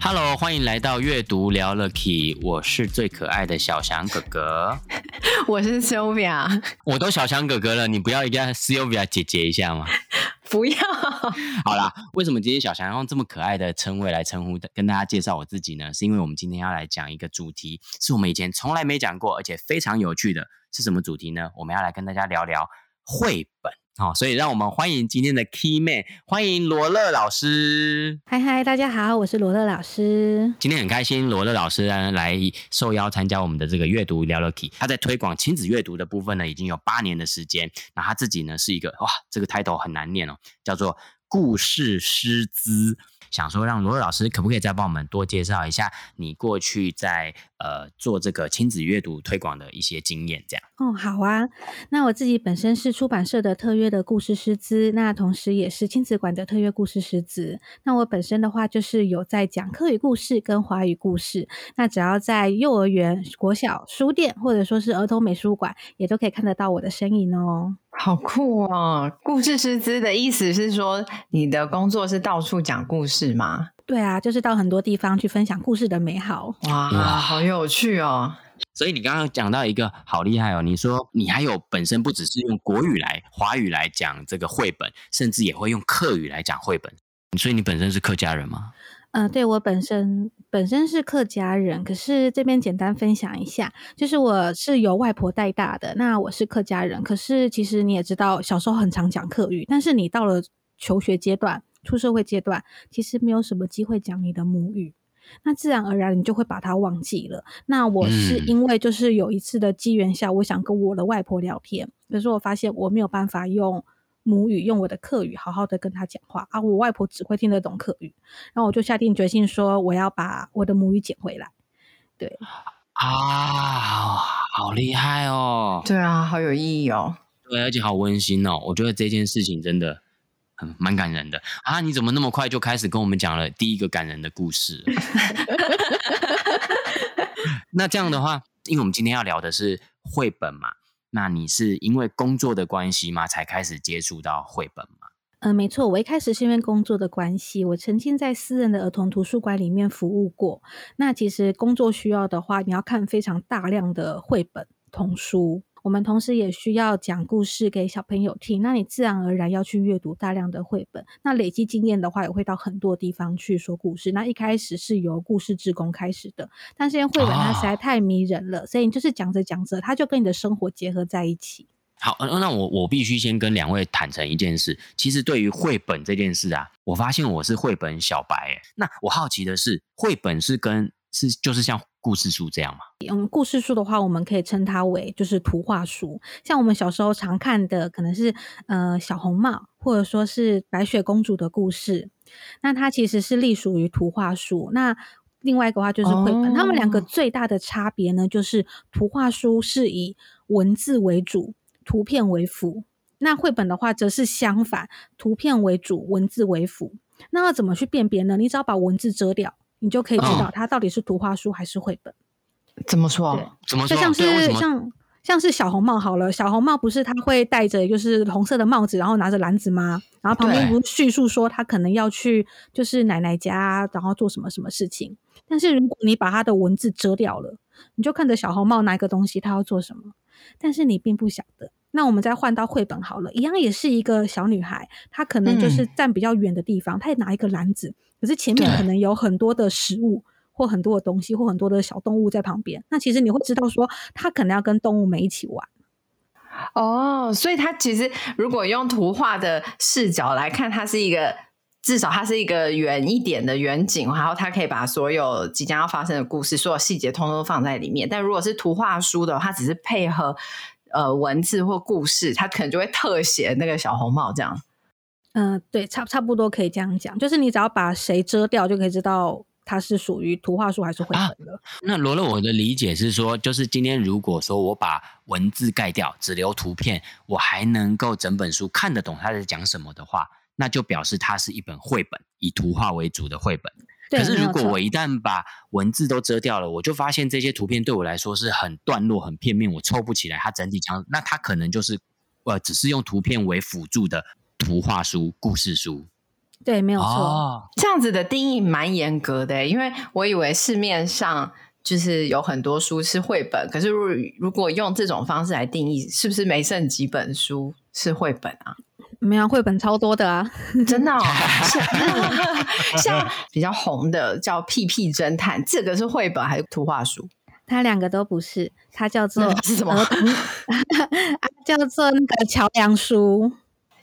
Hello，欢迎来到阅读聊了 Key，我是最可爱的小翔哥哥，我是 Sylvia，我都小翔哥哥了，你不要一定要 Sylvia 姐姐一下吗？不要。好啦，为什么今天小翔用这么可爱的称谓来称呼的，跟大家介绍我自己呢？是因为我们今天要来讲一个主题，是我们以前从来没讲过，而且非常有趣的，是什么主题呢？我们要来跟大家聊聊绘本。好，所以让我们欢迎今天的 Key Man，欢迎罗乐老师。嗨嗨，大家好，我是罗乐老师。今天很开心，罗乐老师呢来受邀参加我们的这个阅读聊聊 Key。他在推广亲子阅读的部分呢，已经有八年的时间。那他自己呢是一个哇，这个 title 很难念哦，叫做故事师资。想说让罗乐老师可不可以再帮我们多介绍一下你过去在呃做这个亲子阅读推广的一些经验，这样？哦，好啊。那我自己本身是出版社的特约的故事师资，那同时也是亲子馆的特约故事师资。那我本身的话就是有在讲客语故事跟华语故事。那只要在幼儿园、国小书店或者说是儿童美术馆，也都可以看得到我的身影哦。好酷哦！故事师资的意思是说，你的工作是到处讲故事吗？对啊，就是到很多地方去分享故事的美好。哇，哇好有趣哦！所以你刚刚讲到一个好厉害哦，你说你还有本身不只是用国语来、华语来讲这个绘本，甚至也会用客语来讲绘本。所以你本身是客家人吗？呃，对，我本身本身是客家人，可是这边简单分享一下，就是我是由外婆带大的。那我是客家人，可是其实你也知道，小时候很常讲客语，但是你到了求学阶段、出社会阶段，其实没有什么机会讲你的母语，那自然而然你就会把它忘记了。那我是因为就是有一次的机缘下，我想跟我的外婆聊天，可是我发现我没有办法用。母语用我的客语好好的跟他讲话啊，我外婆只会听得懂客语，然后我就下定决心说我要把我的母语捡回来。对啊，好厉害哦！对啊，好有意义哦。对，而且好温馨哦。我觉得这件事情真的很蛮感人的啊！你怎么那么快就开始跟我们讲了第一个感人的故事？那这样的话，因为我们今天要聊的是绘本嘛。那你是因为工作的关系吗？才开始接触到绘本吗？嗯、呃，没错，我一开始是因为工作的关系，我曾经在私人的儿童图书馆里面服务过。那其实工作需要的话，你要看非常大量的绘本童书。我们同时也需要讲故事给小朋友听，那你自然而然要去阅读大量的绘本。那累积经验的话，也会到很多地方去说故事。那一开始是由故事志工开始的，但是因为绘本它实在太迷人了，哦、所以你就是讲着讲着，它就跟你的生活结合在一起。好，那我我必须先跟两位坦诚一件事，其实对于绘本这件事啊，我发现我是绘本小白。那我好奇的是，绘本是跟是就是像。故事书这样吗？嗯，故事书的话，我们可以称它为就是图画书。像我们小时候常看的，可能是呃小红帽，或者说是白雪公主的故事。那它其实是隶属于图画书。那另外一个话就是绘本，它、哦、们两个最大的差别呢，就是图画书是以文字为主，图片为辅。那绘本的话则是相反，图片为主，文字为辅。那要怎么去辨别呢？你只要把文字遮掉。你就可以知道它到底是图画书还是绘本。怎么说？怎么说？就像是像像是小红帽好了，小红帽不是他会戴着就是红色的帽子，然后拿着篮子吗？然后旁边不是叙述说他可能要去就是奶奶家，然后做什么什么事情。但是如果你把他的文字遮掉了，你就看着小红帽拿一个东西，他要做什么？但是你并不晓得。那我们再换到绘本好了，一样也是一个小女孩，她可能就是站比较远的地方，她、嗯、也拿一个篮子。可是前面可能有很多的食物，或很多的东西，或很多的小动物在旁边。那其实你会知道说，他可能要跟动物们一起玩。哦，所以他其实如果用图画的视角来看，它是一个至少它是一个远一点的远景，然后它可以把所有即将要发生的故事，所有细节通通放在里面。但如果是图画书的话，它只是配合呃文字或故事，它可能就会特写那个小红帽这样。嗯、呃，对，差差不多可以这样讲，就是你只要把谁遮掉，就可以知道它是属于图画书还是绘本了。啊、那罗乐，我的理解是说，就是今天如果说我把文字盖掉，只留图片，我还能够整本书看得懂他在讲什么的话，那就表示它是一本绘本，以图画为主的绘本。可是如果我一旦把文字都遮掉了，我就发现这些图片对我来说是很段落、很片面，我凑不起来它整体讲，那它可能就是呃，只是用图片为辅助的图画书、故事书。对，没有错。哦，这样子的定义蛮严格的，因为我以为市面上就是有很多书是绘本，可是如如果用这种方式来定义，是不是没剩几本书是绘本啊？没有，绘本超多的啊，真的哦。像比较红的叫《屁屁侦探》，这个是绘本还是图画书？它两个都不是，它叫做 是什么？叫做那个桥梁书。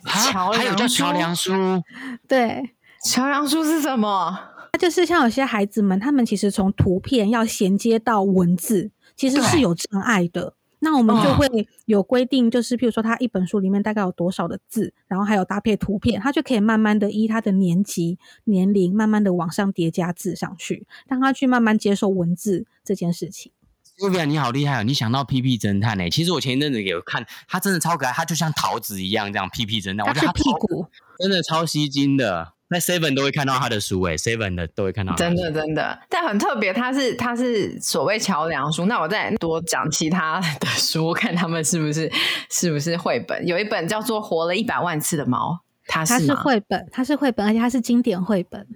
桥梁书还有叫桥梁书？对，桥梁书是什么？它就是像有些孩子们，他们其实从图片要衔接到文字，其实是有障碍的。那我们就会有规定，就是譬如说，他一本书里面大概有多少的字，然后还有搭配图片，他就可以慢慢的依他的年级、年龄，慢慢的往上叠加字上去，让他去慢慢接受文字这件事情。Sylvia，你好厉害哦！你想到屁屁侦探呢？其实我前一阵子有看，他真的超可爱，他就像桃子一样这样屁屁侦探，我觉得他屁股真的超吸睛的。在 Seven 都会看到他的书诶，Seven 的都会看到，真的真的，但很特别，他是他是所谓桥梁书。那我再多讲其他的书，看他们是不是 是不是绘本。有一本叫做《活了一百万次的猫》，它是它是绘本，它是绘本，而且它是经典绘本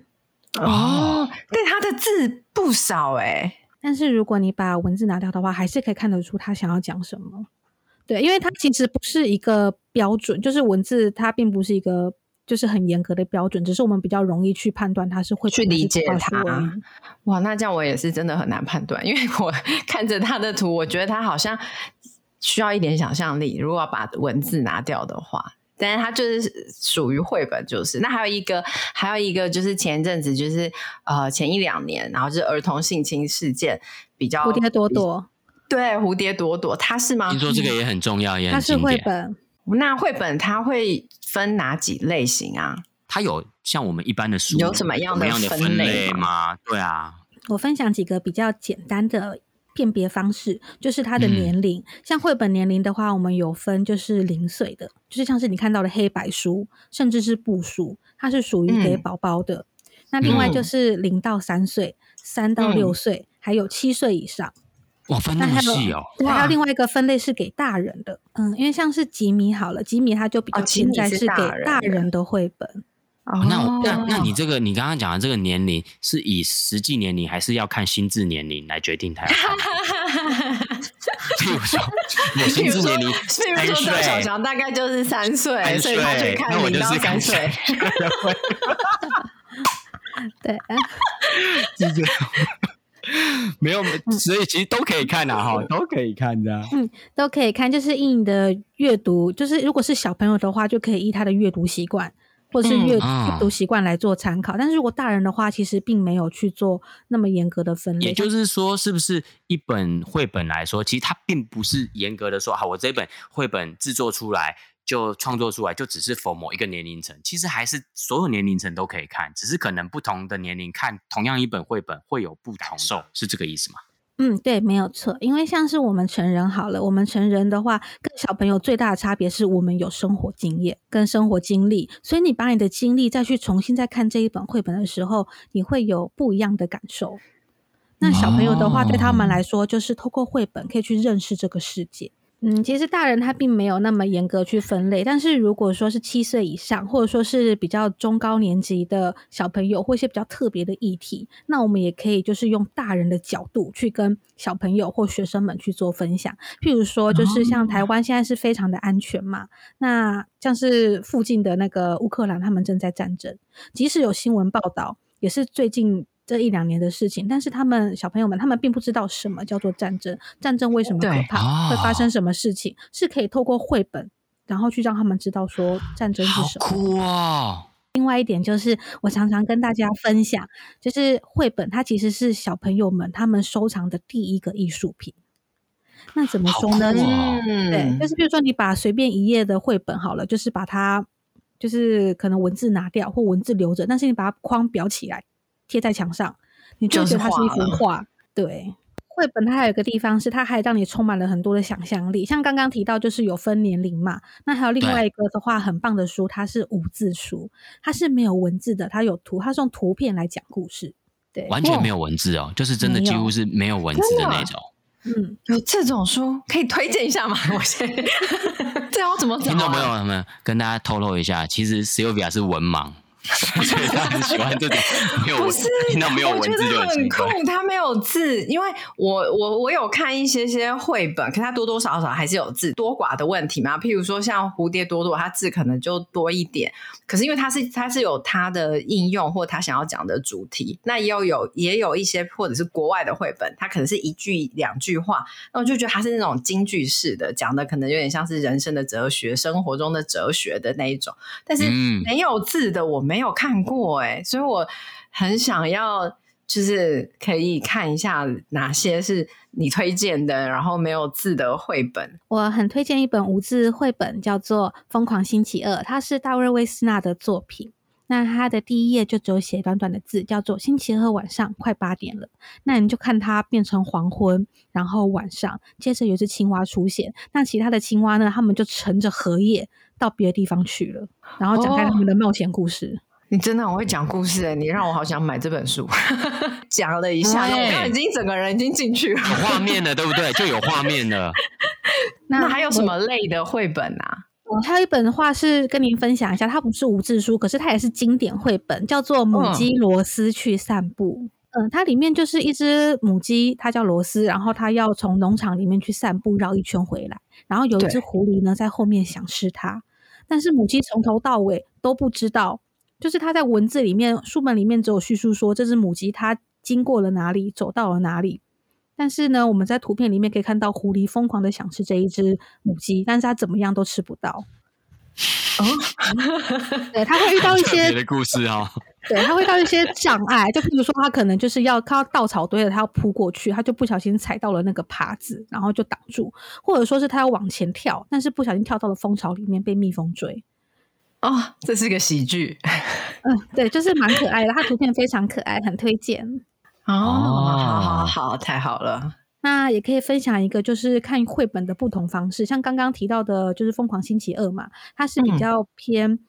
哦。但，它的字不少诶，但是如果你把文字拿掉的话，还是可以看得出他想要讲什么。对，因为它其实不是一个标准，就是文字它并不是一个。就是很严格的标准，只是我们比较容易去判断它是会去理解它。哇，那这样我也是真的很难判断，因为我 看着他的图，我觉得他好像需要一点想象力。如果要把文字拿掉的话，但是它就是属于绘本，就是那还有一个，还有一个就是前一阵子就是呃前一两年，然后就是儿童性侵事件比较蝴蝶朵朵，对，蝴蝶朵朵，它是吗？听说这个也很重要，也很经典。它是绘本。那绘本它会分哪几类型啊？它有像我们一般的书有什么样的分类吗？对啊，我分享几个比较简单的辨别方式，就是它的年龄。嗯、像绘本年龄的话，我们有分就是零岁的，就是像是你看到的黑白书，甚至是布书，它是属于给宝宝的。嗯、那另外就是零到三岁，三到六岁，嗯、还有七岁以上。哇，分那么细哦！对，还有另外一个分类是给大人的，嗯，因为像是吉米好了，吉米他就比较现在是给大人的绘本。哦，那那那你这个你刚刚讲的这个年龄是以实际年龄，还是要看心智年龄来决定他要看？譬如说，我心智年龄，譬如说小强大概就是三岁，所以他去看零到三岁。对，没有，所以其实都可以看啊，哈，都可以看的。嗯，都可以看，就是以你的阅读，就是如果是小朋友的话，就可以依他的阅读习惯或者是阅阅读习惯来做参考。嗯、但是如果大人的话，其实并没有去做那么严格的分类。也就是说，是不是一本绘本来说，其实它并不是严格的说，好，我这本绘本制作出来。就创作出来，就只是 for 某一个年龄层，其实还是所有年龄层都可以看，只是可能不同的年龄看同样一本绘本会有不同受，是这个意思吗？嗯，对，没有错。因为像是我们成人好了，我们成人的话，跟小朋友最大的差别是我们有生活经验跟生活经历，所以你把你的经历再去重新再看这一本绘本的时候，你会有不一样的感受。那小朋友的话，对他们来说，就是透过绘本可以去认识这个世界。嗯，其实大人他并没有那么严格去分类，但是如果说是七岁以上，或者说是比较中高年级的小朋友，或一些比较特别的议题，那我们也可以就是用大人的角度去跟小朋友或学生们去做分享。譬如说，就是像台湾现在是非常的安全嘛，哦、那像是附近的那个乌克兰，他们正在战争，即使有新闻报道，也是最近。这一两年的事情，但是他们小朋友们，他们并不知道什么叫做战争，战争为什么可怕，会发生什么事情，是可以透过绘本，然后去让他们知道说战争是什么。好酷哦！另外一点就是，我常常跟大家分享，就是绘本它其实是小朋友们他们收藏的第一个艺术品。那怎么说呢？哦、对，就是比如说你把随便一页的绘本好了，就是把它就是可能文字拿掉或文字留着，但是你把它框裱起来。贴在墙上，你就觉得它是一幅画。对，绘本它还有一个地方是，它还让你充满了很多的想象力。像刚刚提到，就是有分年龄嘛。那还有另外一个的话，很棒的书，它是无字书，它是没有文字的，它有图，它是用图片来讲故事。对，完全没有文字哦，就是真的几乎是没有文字的那种。嗯，有这种书可以推荐一下吗？我先，这样我怎么找？听众朋友们，跟大家透露一下，其实 Sylvia 是文盲。所以他很喜欢这种没有文字，听到没有文字就很酷。他没有字，因为我我我有看一些些绘本，可他多多少少还是有字，多寡的问题嘛。譬如说像蝴蝶多多，它字可能就多一点。可是因为它是它是有它的应用或他想要讲的主题，那也有有也有一些或者是国外的绘本，它可能是一句两句话，那我就觉得它是那种京剧式的，讲的可能有点像是人生的哲学、生活中的哲学的那一种。但是没有字的我。没有看过哎，所以我很想要，就是可以看一下哪些是你推荐的，然后没有字的绘本。我很推荐一本无字绘本，叫做《疯狂星期二》，它是大卫·威斯纳的作品。那它的第一页就只有写短短的字，叫做“星期二晚上快八点了”。那你就看它变成黄昏，然后晚上，接着有只青蛙出现。那其他的青蛙呢？他们就乘着荷叶到别的地方去了，然后展开他们的冒险故事。哦你真的很会讲故事哎！你让我好想买这本书。讲了一下，我刚刚已经整个人已经进去了，有画面了，对不对？就有画面了。那还有什么类的绘本啊？我还有一本的话是跟您分享一下，它不是无字书，可是它也是经典绘本，叫做《母鸡罗斯去散步》。嗯、呃，它里面就是一只母鸡，它叫罗斯，然后它要从农场里面去散步，绕一圈回来，然后有一只狐狸呢在后面想吃它，但是母鸡从头到尾都不知道。就是他在文字里面，书本里面只有叙述说这只母鸡它经过了哪里，走到了哪里。但是呢，我们在图片里面可以看到狐狸疯狂的想吃这一只母鸡，但是它怎么样都吃不到。哦，对，他会遇到一 些的故事啊、哦。对，他会遇到一些障碍，就比如说他可能就是要靠稻草堆了，他要扑过去，他就不小心踩到了那个耙子，然后就挡住；或者说是他要往前跳，但是不小心跳到了蜂巢里面，被蜜蜂追。哦，这是个喜剧。嗯，对，就是蛮可爱的，它图片非常可爱，很推荐。哦，好好好，太好了。那也可以分享一个，就是看绘本的不同方式，像刚刚提到的，就是《疯狂星期二》嘛，它是比较偏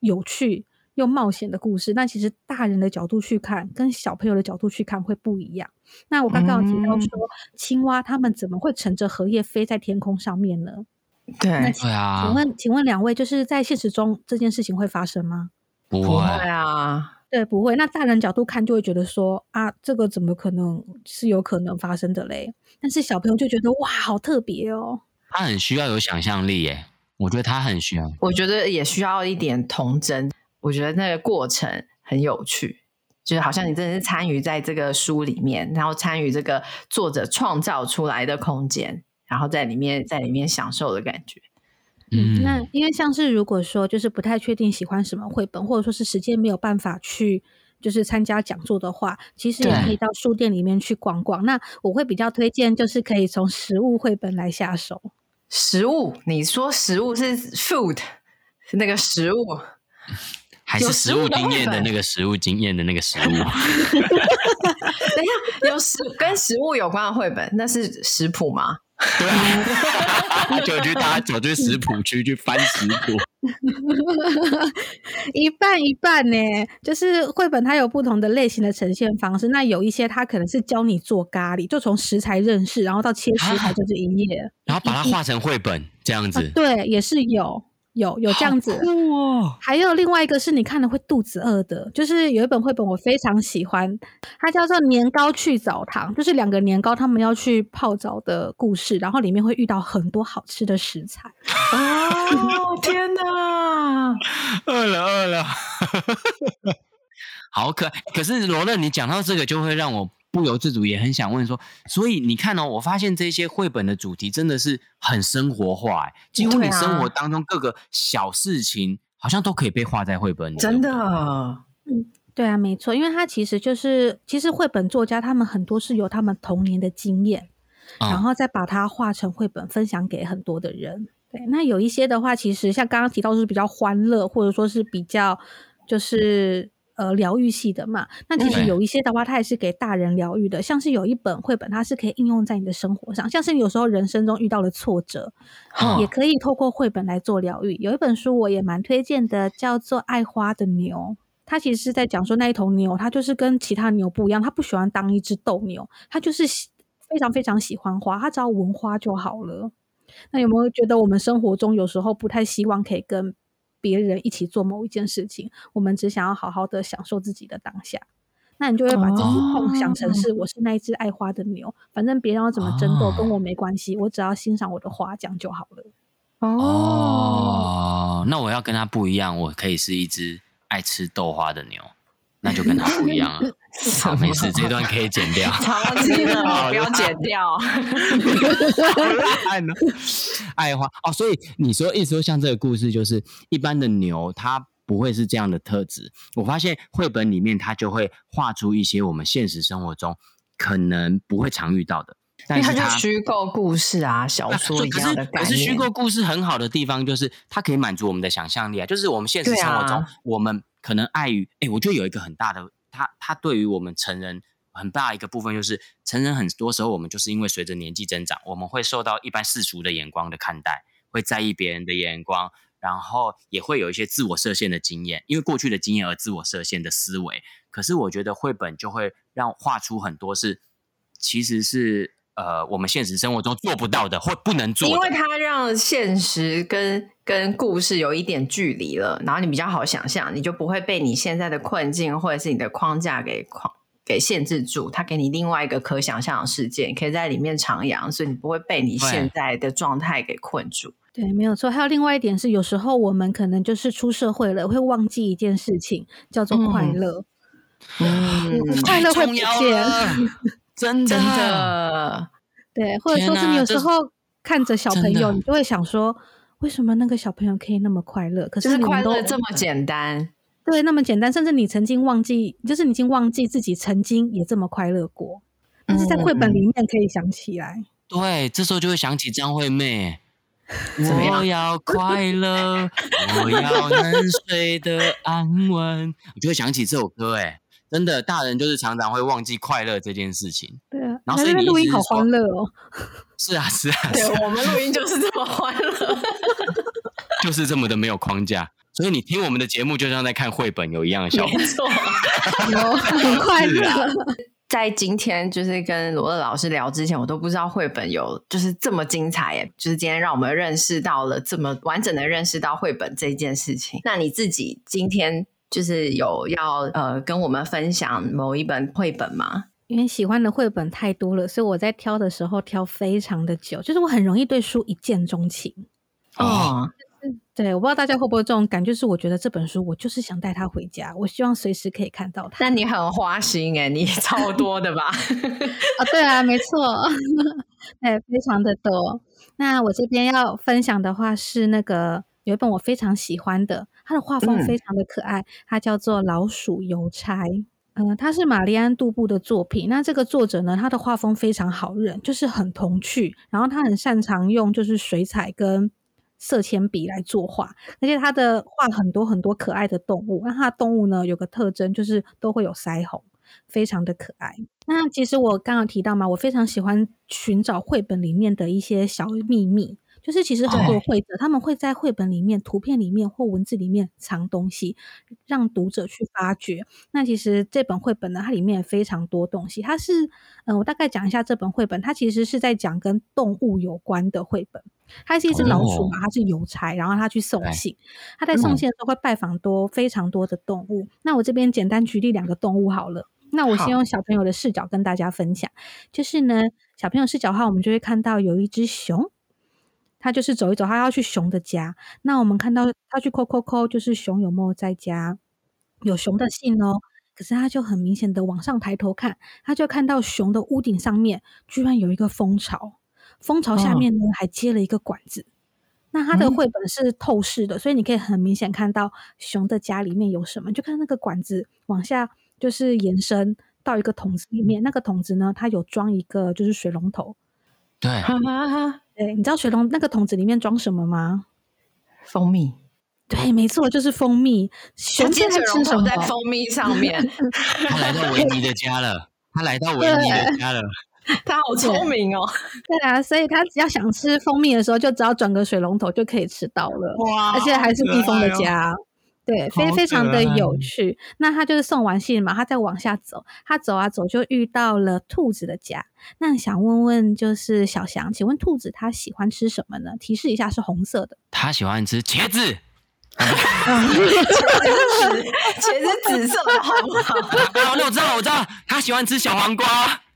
有趣又冒险的故事。那、嗯、其实大人的角度去看，跟小朋友的角度去看会不一样。那我刚刚有提到说，嗯、青蛙他们怎么会乘着荷叶飞在天空上面呢？对，对啊。请问，请问两位，就是在现实中这件事情会发生吗？不会啊，对，不会。那大人角度看就会觉得说啊，这个怎么可能是有可能发生的嘞？但是小朋友就觉得哇，好特别哦。他很需要有想象力耶，我觉得他很需要。我觉得也需要一点童真。我觉得那个过程很有趣，就是好像你真的是参与在这个书里面，然后参与这个作者创造出来的空间。然后在里面，在里面享受的感觉。嗯，那因为像是如果说就是不太确定喜欢什么绘本，或者说是时间没有办法去就是参加讲座的话，其实也可以到书店里面去逛逛。那我会比较推荐，就是可以从食物绘本来下手。食物？你说食物是 food，是那个食物，还是食物经验的那个食物经验的那个食物？等一下，有食跟食物有关的绘本，那是食谱吗？对啊，就去大家走去食谱区去翻食谱，一半一半呢。就是绘本它有不同的类型的呈现方式，那有一些它可能是教你做咖喱，就从食材认识，然后到切食材就是一页，然后把它画成绘本这样子。啊，对，也是有。有有这样子，哦、还有另外一个是你看了会肚子饿的，就是有一本绘本我非常喜欢，它叫做《年糕去澡堂》，就是两个年糕他们要去泡澡的故事，然后里面会遇到很多好吃的食材。哦天哪，饿 了饿了，好可爱。可是罗乐，你讲到这个就会让我。不由自主也很想问说，所以你看哦，我发现这些绘本的主题真的是很生活化，哎，几乎你生活当中各个小事情好像都可以被画在绘本里。真的，嗯，对啊，没错，因为它其实就是，其实绘本作家他们很多是有他们童年的经验，嗯、然后再把它画成绘本分享给很多的人。对，那有一些的话，其实像刚刚提到是比较欢乐，或者说是比较就是。呃疗愈系的嘛。那其实有一些的话，它也是给大人疗愈的，像是有一本绘本，它是可以应用在你的生活上，像是你有时候人生中遇到了挫折，哦、也可以透过绘本来做疗愈。有一本书我也蛮推荐的，叫做《爱花的牛》，它其实是在讲说那一头牛，它就是跟其他牛不一样，它不喜欢当一只斗牛，它就是非常非常喜欢花，它只要闻花就好了。那有没有觉得我们生活中有时候不太希望可以跟别人一起做某一件事情？我们只想要好好的享受自己的当下。那你就会把自己梦想成是我是那一只爱花的牛，哦、反正别人要怎么争斗、哦、跟我没关系，我只要欣赏我的花，这样就好了。哦，那我要跟他不一样，我可以是一只爱吃豆花的牛。那就跟他不一样了。好，没事，这段可以剪掉。超级的，不要剪掉。爱花哦，所以你说意思说像这个故事，就是一般的牛，它不会是这样的特质。我发现绘本里面，它就会画出一些我们现实生活中可能不会常遇到的。但是它虚构故事啊，小说一样的概念。可是虚构故事很好的地方，就是它可以满足我们的想象力啊。就是我们现实生活中，啊、我们。可能碍于，哎，我觉得有一个很大的，他他对于我们成人很大一个部分，就是成人很多时候我们就是因为随着年纪增长，我们会受到一般世俗的眼光的看待，会在意别人的眼光，然后也会有一些自我设限的经验，因为过去的经验而自我设限的思维。可是我觉得绘本就会让画出很多是，其实是。呃，我们现实生活中做不到的或不能做的，因为它让现实跟跟故事有一点距离了，然后你比较好想象，你就不会被你现在的困境或者是你的框架给框给限制住。它给你另外一个可想象的世界，你可以在里面徜徉，所以你不会被你现在的状态给困住。对，没有错。还有另外一点是，有时候我们可能就是出社会了，会忘记一件事情，叫做快乐。嗯，嗯 快乐会不见。真的，真的，对，或者说是你有时候看着小朋友，你就会想说，为什么那个小朋友可以那么快乐？可是快乐这么简单，对，那么简单，甚至你曾经忘记，就是你已经忘记自己曾经也这么快乐过，但是在绘本里面可以想起来。嗯、对，这时候就会想起张惠妹，我要快乐，我要能睡得安稳，我就会想起这首歌，哎。真的，大人就是常常会忘记快乐这件事情。对啊，然后所以录音好欢乐哦。是啊，是啊，对，我们录音就是这么欢乐，就是这么的没有框架。所以你听我们的节目，就像在看绘本有一样的效果。没错，有很快乐。在今天就是跟罗乐老师聊之前，我都不知道绘本有就是这么精彩耶。就是今天让我们认识到了这么完整的认识到绘本这件事情。那你自己今天？就是有要呃跟我们分享某一本绘本吗？因为喜欢的绘本太多了，所以我在挑的时候挑非常的久。就是我很容易对书一见钟情哦。对，我不知道大家会不会这种感觉，就是我觉得这本书我就是想带它回家，我希望随时可以看到它。但你很花心哎，你超多的吧？啊，对啊，没错，对，非常的多。那我这边要分享的话是那个有一本我非常喜欢的。它的画风非常的可爱，嗯、它叫做《老鼠邮差》。嗯、呃，它是玛丽安·杜布的作品。那这个作者呢，他的画风非常好认，就是很童趣。然后他很擅长用就是水彩跟色铅笔来作画，而且他的画很多很多可爱的动物。那他的动物呢，有个特征就是都会有腮红，非常的可爱。那其实我刚刚提到嘛，我非常喜欢寻找绘本里面的一些小秘密。就是其实很多绘者，他们会在绘本里面、图片里面或文字里面藏东西，让读者去发掘。那其实这本绘本呢，它里面非常多东西。它是，嗯，我大概讲一下这本绘本，它其实是在讲跟动物有关的绘本。它是一只老鼠嘛，它是邮差，然后它去送信。它在送信的时候会拜访多非常多的动物。那我这边简单举例两个动物好了。那我先用小朋友的视角跟大家分享，就是呢，小朋友视角的话，我们就会看到有一只熊。他就是走一走，他要去熊的家。那我们看到他去扣扣扣，就是熊有没有在家？有熊的信哦。可是他就很明显的往上抬头看，他就看到熊的屋顶上面居然有一个蜂巢，蜂巢下面呢还接了一个管子。那他的绘本是透视的，所以你可以很明显看到熊的家里面有什么。就看那个管子往下就是延伸到一个桶子里面，那个桶子呢，它有装一个就是水龙头。对。对，你知道水龙那个桶子里面装什么吗？蜂蜜。对，没错，就是蜂蜜。熊在水龙头在蜂蜜上面。他来到维尼的家了，他来到维尼的家了。他好聪明哦。对啊，所以他只要想吃蜂蜜的时候，就只要转个水龙头就可以吃到了。哇！而且还是蜜蜂的家。对，非非常的有趣。那他就是送完信嘛，他再往下走，他走啊走，就遇到了兔子的家。那想问问，就是小翔，请问兔子它喜欢吃什么呢？提示一下，是红色的。他喜欢吃茄子。茄子，茄子紫色的，好不好？好，那我知道，我知道，他喜欢吃小黄瓜，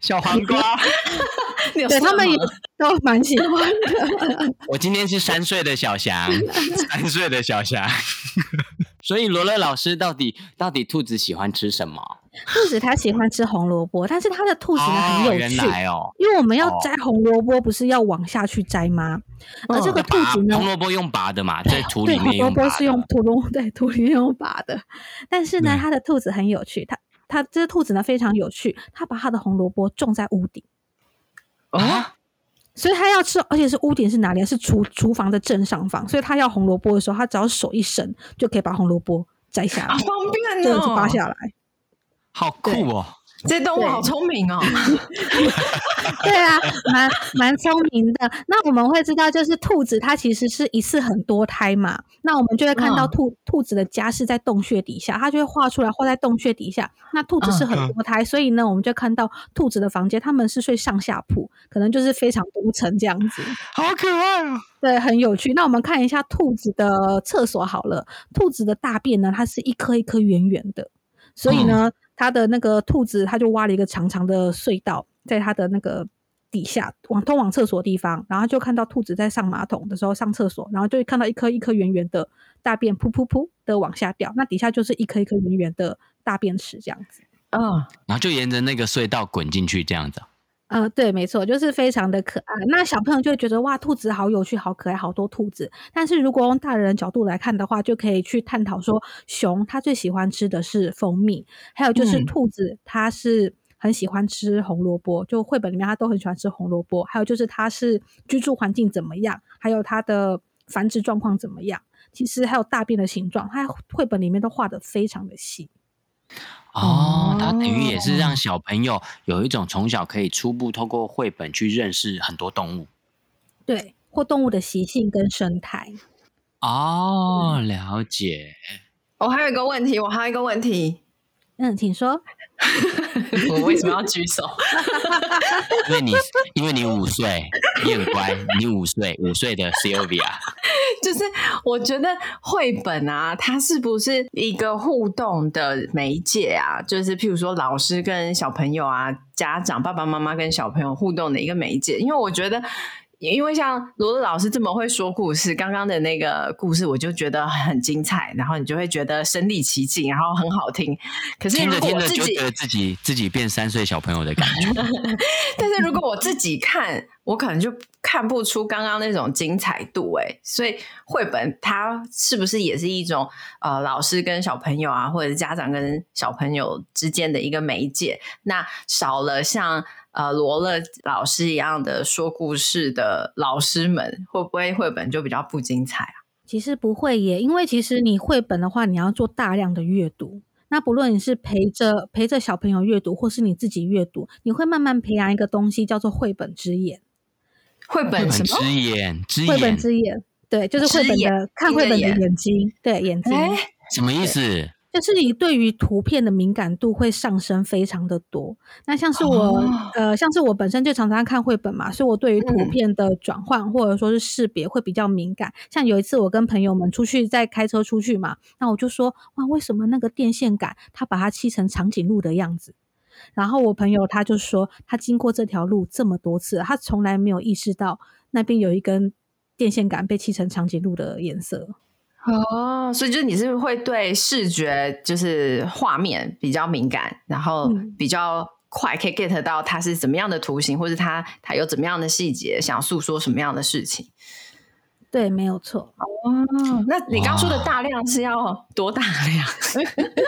小黄瓜。对，他们也都蛮喜欢的。我今天是三岁的小翔，三岁的小翔。所以罗乐老师到底到底兔子喜欢吃什么？兔子它喜欢吃红萝卜，但是它的兔子呢很有趣，原来哦，因为我们要摘红萝卜，不是要往下去摘吗？而这个兔子呢，红萝卜用拔的嘛，在土里面用拔的。红萝卜是用土龙 对土里面用拔的，但是呢，它的兔子很有趣，它它这只兔子呢非常有趣，它把它的红萝卜种在屋顶。啊。所以它要吃，而且是屋顶是哪里？是厨厨房的正上方。所以它要红萝卜的时候，它只要手一伸，就可以把红萝卜摘下来，好方便哦，就拔下来，好酷哦。这动物好聪明哦！对啊，蛮蛮聪明的。那我们会知道，就是兔子它其实是一次很多胎嘛。那我们就会看到兔、嗯、兔子的家是在洞穴底下，它就会画出来画在洞穴底下。那兔子是很多胎，嗯、所以呢，我们就看到兔子的房间，他们是睡上下铺，可能就是非常多层这样子。好可爱哦！对，很有趣。那我们看一下兔子的厕所好了。兔子的大便呢，它是一颗一颗圆圆的，所以呢。嗯它的那个兔子，它就挖了一个长长的隧道，在它的那个底下，往通往厕所的地方，然后就看到兔子在上马桶的时候上厕所，然后就会看到一颗一颗圆圆的大便噗噗噗的往下掉，那底下就是一颗一颗圆圆的大便池这样子，嗯，然后就沿着那个隧道滚进去这样子。呃，对，没错，就是非常的可爱。那小朋友就会觉得哇，兔子好有趣，好可爱，好多兔子。但是如果用大人的角度来看的话，就可以去探讨说，熊它最喜欢吃的是蜂蜜，还有就是兔子它是很喜欢吃红萝卜，嗯、就绘本里面它都很喜欢吃红萝卜。还有就是它是居住环境怎么样，还有它的繁殖状况怎么样，其实还有大便的形状，它绘本里面都画的非常的细。哦，它等于也是让小朋友有一种从小可以初步透过绘本去认识很多动物，对，或动物的习性跟生态。哦，了解。我还有一个问题，我还有一个问题。嗯，请说。我为什么要举手？因为你，因为你五岁，你很乖，你五岁，五岁的 Sylvia。就是我觉得绘本啊，它是不是一个互动的媒介啊？就是譬如说，老师跟小朋友啊，家长爸爸妈妈跟小朋友互动的一个媒介。因为我觉得。因为像罗乐老师这么会说故事，刚刚的那个故事我就觉得很精彩，然后你就会觉得身临其境，然后很好听。可是听着听着就觉得自己自己变三岁小朋友的感觉。但是如果我自己看，我可能就看不出刚刚那种精彩度诶。所以绘本它是不是也是一种呃老师跟小朋友啊，或者是家长跟小朋友之间的一个媒介？那少了像。呃，罗乐老师一样的说故事的老师们，会不会绘本就比较不精彩啊？其实不会耶，因为其实你绘本的话，你要做大量的阅读。那不论你是陪着陪着小朋友阅读，或是你自己阅读，你会慢慢培养一个东西，叫做绘本之眼。绘本什么？之眼，之眼，绘本之眼，对，就是绘本的看绘本的眼睛，对，眼睛。欸、什么意思？就是你对于图片的敏感度会上升非常的多。那像是我，哦、呃，像是我本身就常常看绘本嘛，所以我对于图片的转换或者说是识别会比较敏感。嗯、像有一次我跟朋友们出去，在开车出去嘛，那我就说，哇，为什么那个电线杆它把它漆成长颈鹿的样子？然后我朋友他就说，他经过这条路这么多次，他从来没有意识到那边有一根电线杆被漆成长颈鹿的颜色。哦，所以就是你是会对视觉就是画面比较敏感，然后比较快可以 get 到它是怎么样的图形，或者它它有怎么样的细节，想诉说什么样的事情。对，没有错。哦，那你刚说的大量是要多大量？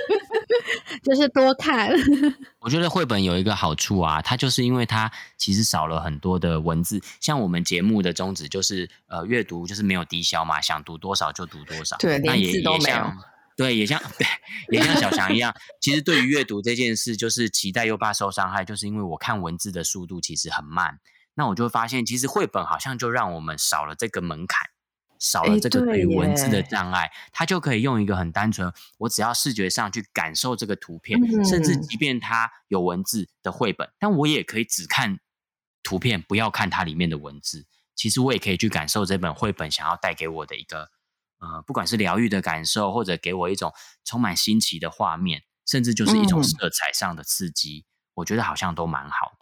就是多看。我觉得绘本有一个好处啊，它就是因为它其实少了很多的文字。像我们节目的宗旨就是，呃，阅读就是没有低消嘛，想读多少就读多少。对，那也连字都没有。也像对，也像 对，也像小翔一样。其实对于阅读这件事，就是期待又怕受伤害，就是因为我看文字的速度其实很慢。那我就会发现，其实绘本好像就让我们少了这个门槛。少了这个对于文字的障碍，它就可以用一个很单纯，我只要视觉上去感受这个图片，嗯、甚至即便它有文字的绘本，但我也可以只看图片，不要看它里面的文字。其实我也可以去感受这本绘本想要带给我的一个，呃，不管是疗愈的感受，或者给我一种充满新奇的画面，甚至就是一种色彩上的刺激，嗯、我觉得好像都蛮好的。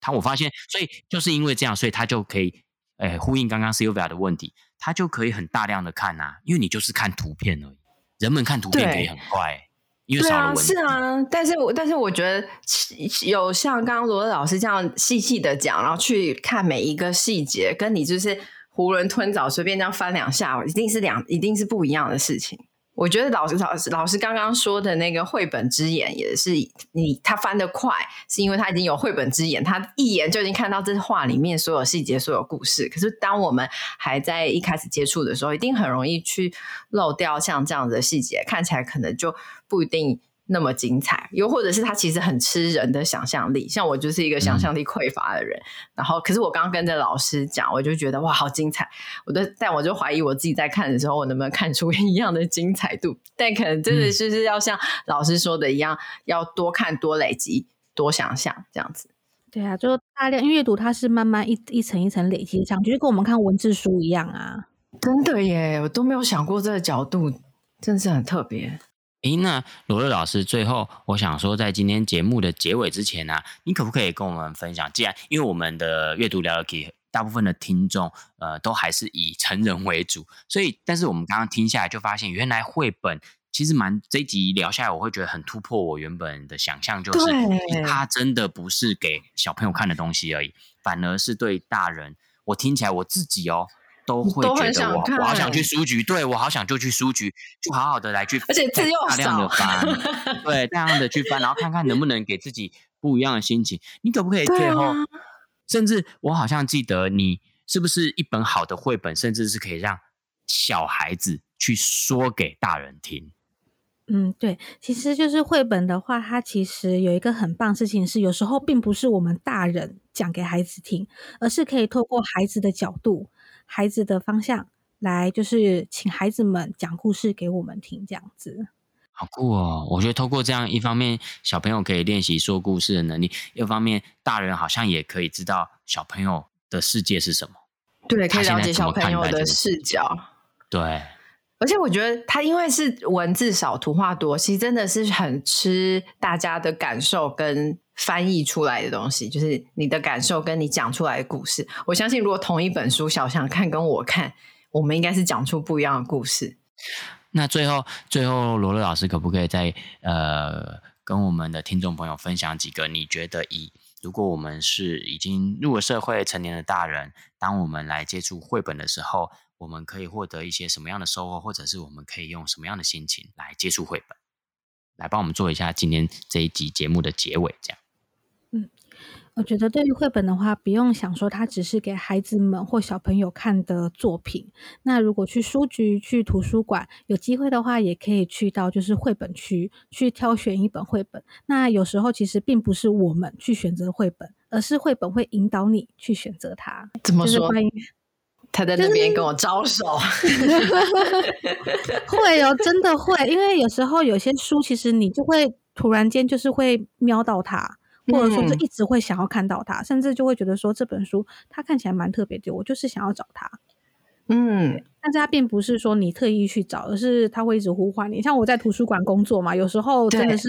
他我发现，所以就是因为这样，所以他就可以。呃，呼应刚刚 Sylvia 的问题，他就可以很大量的看呐、啊，因为你就是看图片而已。人们看图片可以很快，对因为少了文字。对啊，是啊，但是我但是我觉得有像刚刚罗乐老师这样细细的讲，然后去看每一个细节，跟你就是囫囵吞枣随便这样翻两下，一定是两一定是不一样的事情。我觉得老师老师老师刚刚说的那个绘本之眼也是你他翻得快，是因为他已经有绘本之眼，他一眼就已经看到这画里面所有细节、所有故事。可是当我们还在一开始接触的时候，一定很容易去漏掉像这样的细节，看起来可能就不一定。那么精彩，又或者是他其实很吃人的想象力，像我就是一个想象力匮乏的人。嗯、然后，可是我刚刚跟着老师讲，我就觉得哇，好精彩！我的，但我就怀疑我自己在看的时候，我能不能看出 一样的精彩度？但可能真的就是要像老师说的一样，嗯、要多看、多累积、多想象这样子。对啊，就大量阅读，它是慢慢一一层一层累积上去，就跟我们看文字书一样啊。真的耶，我都没有想过这个角度，真的是很特别。诶，那罗乐老师，最后我想说，在今天节目的结尾之前呢、啊，你可不可以跟我们分享？既然因为我们的阅读聊聊 Key 大部分的听众，呃，都还是以成人为主，所以，但是我们刚刚听下来就发现，原来绘本其实蛮这一集聊下来，我会觉得很突破我原本的想象，就是它真的不是给小朋友看的东西而已，反而是对大人。我听起来我自己哦。都会觉得我我好想去书局，对，我好想就去书局，就好好的来去，而且字又少，大量的翻，对，大量的去翻，然后看看能不能给自己不一样的心情。你可不可以最后，啊、甚至我好像记得你是不是一本好的绘本，甚至是可以让小孩子去说给大人听？嗯，对，其实就是绘本的话，它其实有一个很棒的事情是，有时候并不是我们大人讲给孩子听，而是可以透过孩子的角度。孩子的方向来，就是请孩子们讲故事给我们听，这样子好酷哦！我觉得透过这样，一方面小朋友可以练习说故事的能力，一方面大人好像也可以知道小朋友的世界是什么。对，可以了解小朋友的视角。对，而且我觉得他因为是文字少、图画多，其实真的是很吃大家的感受跟。翻译出来的东西，就是你的感受跟你讲出来的故事。我相信，如果同一本书，小翔看跟我看，我们应该是讲出不一样的故事。那最后，最后罗乐老师可不可以再呃跟我们的听众朋友分享几个？你觉得以如果我们是已经入了社会成年的大人，当我们来接触绘本的时候，我们可以获得一些什么样的收获，或者是我们可以用什么样的心情来接触绘本？来帮我们做一下今天这一集节目的结尾，这样。我觉得对于绘本的话，不用想说它只是给孩子们或小朋友看的作品。那如果去书局、去图书馆，有机会的话，也可以去到就是绘本区去挑选一本绘本。那有时候其实并不是我们去选择绘本，而是绘本会引导你去选择它。怎么说？他在那边跟我招手，会哦，真的会，因为有时候有些书，其实你就会突然间就是会瞄到它。或者说，就一直会想要看到它，嗯、甚至就会觉得说这本书它看起来蛮特别的，我就是想要找它。嗯，但是它并不是说你特意去找，而是它会一直呼唤你。像我在图书馆工作嘛，有时候真的是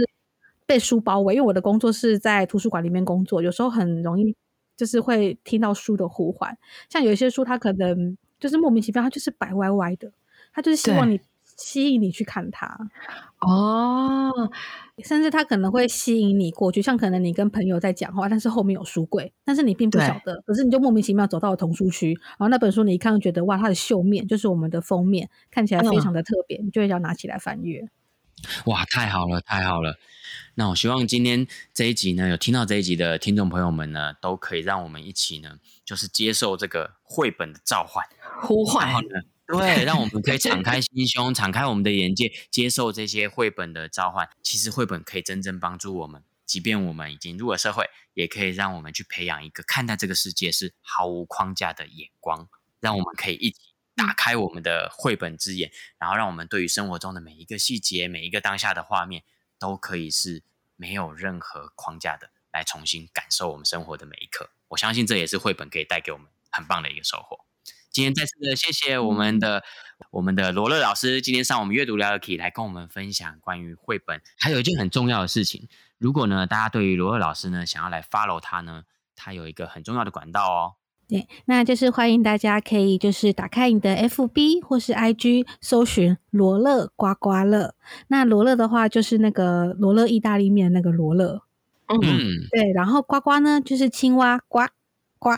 被书包围，因为我的工作是在图书馆里面工作，有时候很容易就是会听到书的呼唤。像有一些书，它可能就是莫名其妙，它就是摆歪歪的，它就是希望你。吸引你去看它哦，甚至它可能会吸引你过去，像可能你跟朋友在讲话，但是后面有书柜，但是你并不晓得，可是你就莫名其妙走到了童书区，然后那本书你一看就觉得哇，它的绣面就是我们的封面，看起来非常的特别，嗯、你就会要拿起来翻阅。哇，太好了，太好了！那我希望今天这一集呢，有听到这一集的听众朋友们呢，都可以让我们一起呢，就是接受这个绘本的召唤、呼唤。然后呢，对，让我们可以敞开 心胸，敞开我们的眼界，接受这些绘本的召唤。其实绘本可以真正帮助我们，即便我们已经入了社会，也可以让我们去培养一个看待这个世界是毫无框架的眼光，让我们可以一起。打开我们的绘本之眼，然后让我们对于生活中的每一个细节、每一个当下的画面，都可以是没有任何框架的来重新感受我们生活的每一刻。我相信这也是绘本可以带给我们很棒的一个收获。今天再次的谢谢我们的我们的罗乐老师，今天上我们阅读聊聊 Key 来跟我们分享关于绘本。还有一件很重要的事情，如果呢大家对于罗乐老师呢想要来 follow 他呢，他有一个很重要的管道哦。对，那就是欢迎大家可以就是打开你的 FB 或是 IG，搜寻罗乐刮刮乐。那罗乐的话就是那个罗乐意大利面那个罗乐，嗯，对。然后呱呱呢就是青蛙呱呱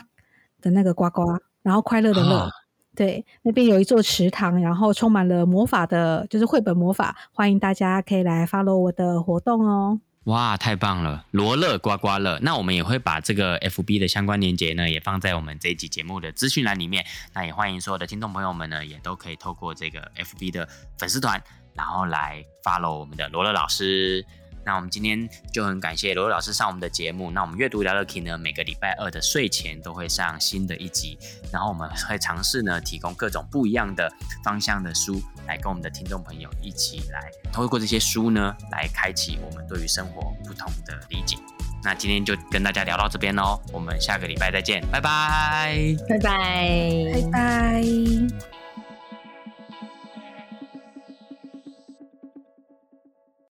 的那个呱呱，然后快乐的乐。啊、对，那边有一座池塘，然后充满了魔法的，就是绘本魔法。欢迎大家可以来 follow 我的活动哦。哇，太棒了！罗乐刮刮乐，那我们也会把这个 FB 的相关链接呢，也放在我们这一集节目的资讯栏里面。那也欢迎所有的听众朋友们呢，也都可以透过这个 FB 的粉丝团，然后来 follow 我们的罗乐老师。那我们今天就很感谢罗老师上我们的节目。那我们阅读聊聊 Key 呢，每个礼拜二的睡前都会上新的一集，然后我们会尝试呢提供各种不一样的方向的书，来跟我们的听众朋友一起来透过这些书呢，来开启我们对于生活不同的理解。那今天就跟大家聊到这边喽，我们下个礼拜再见，拜拜，拜拜，拜拜。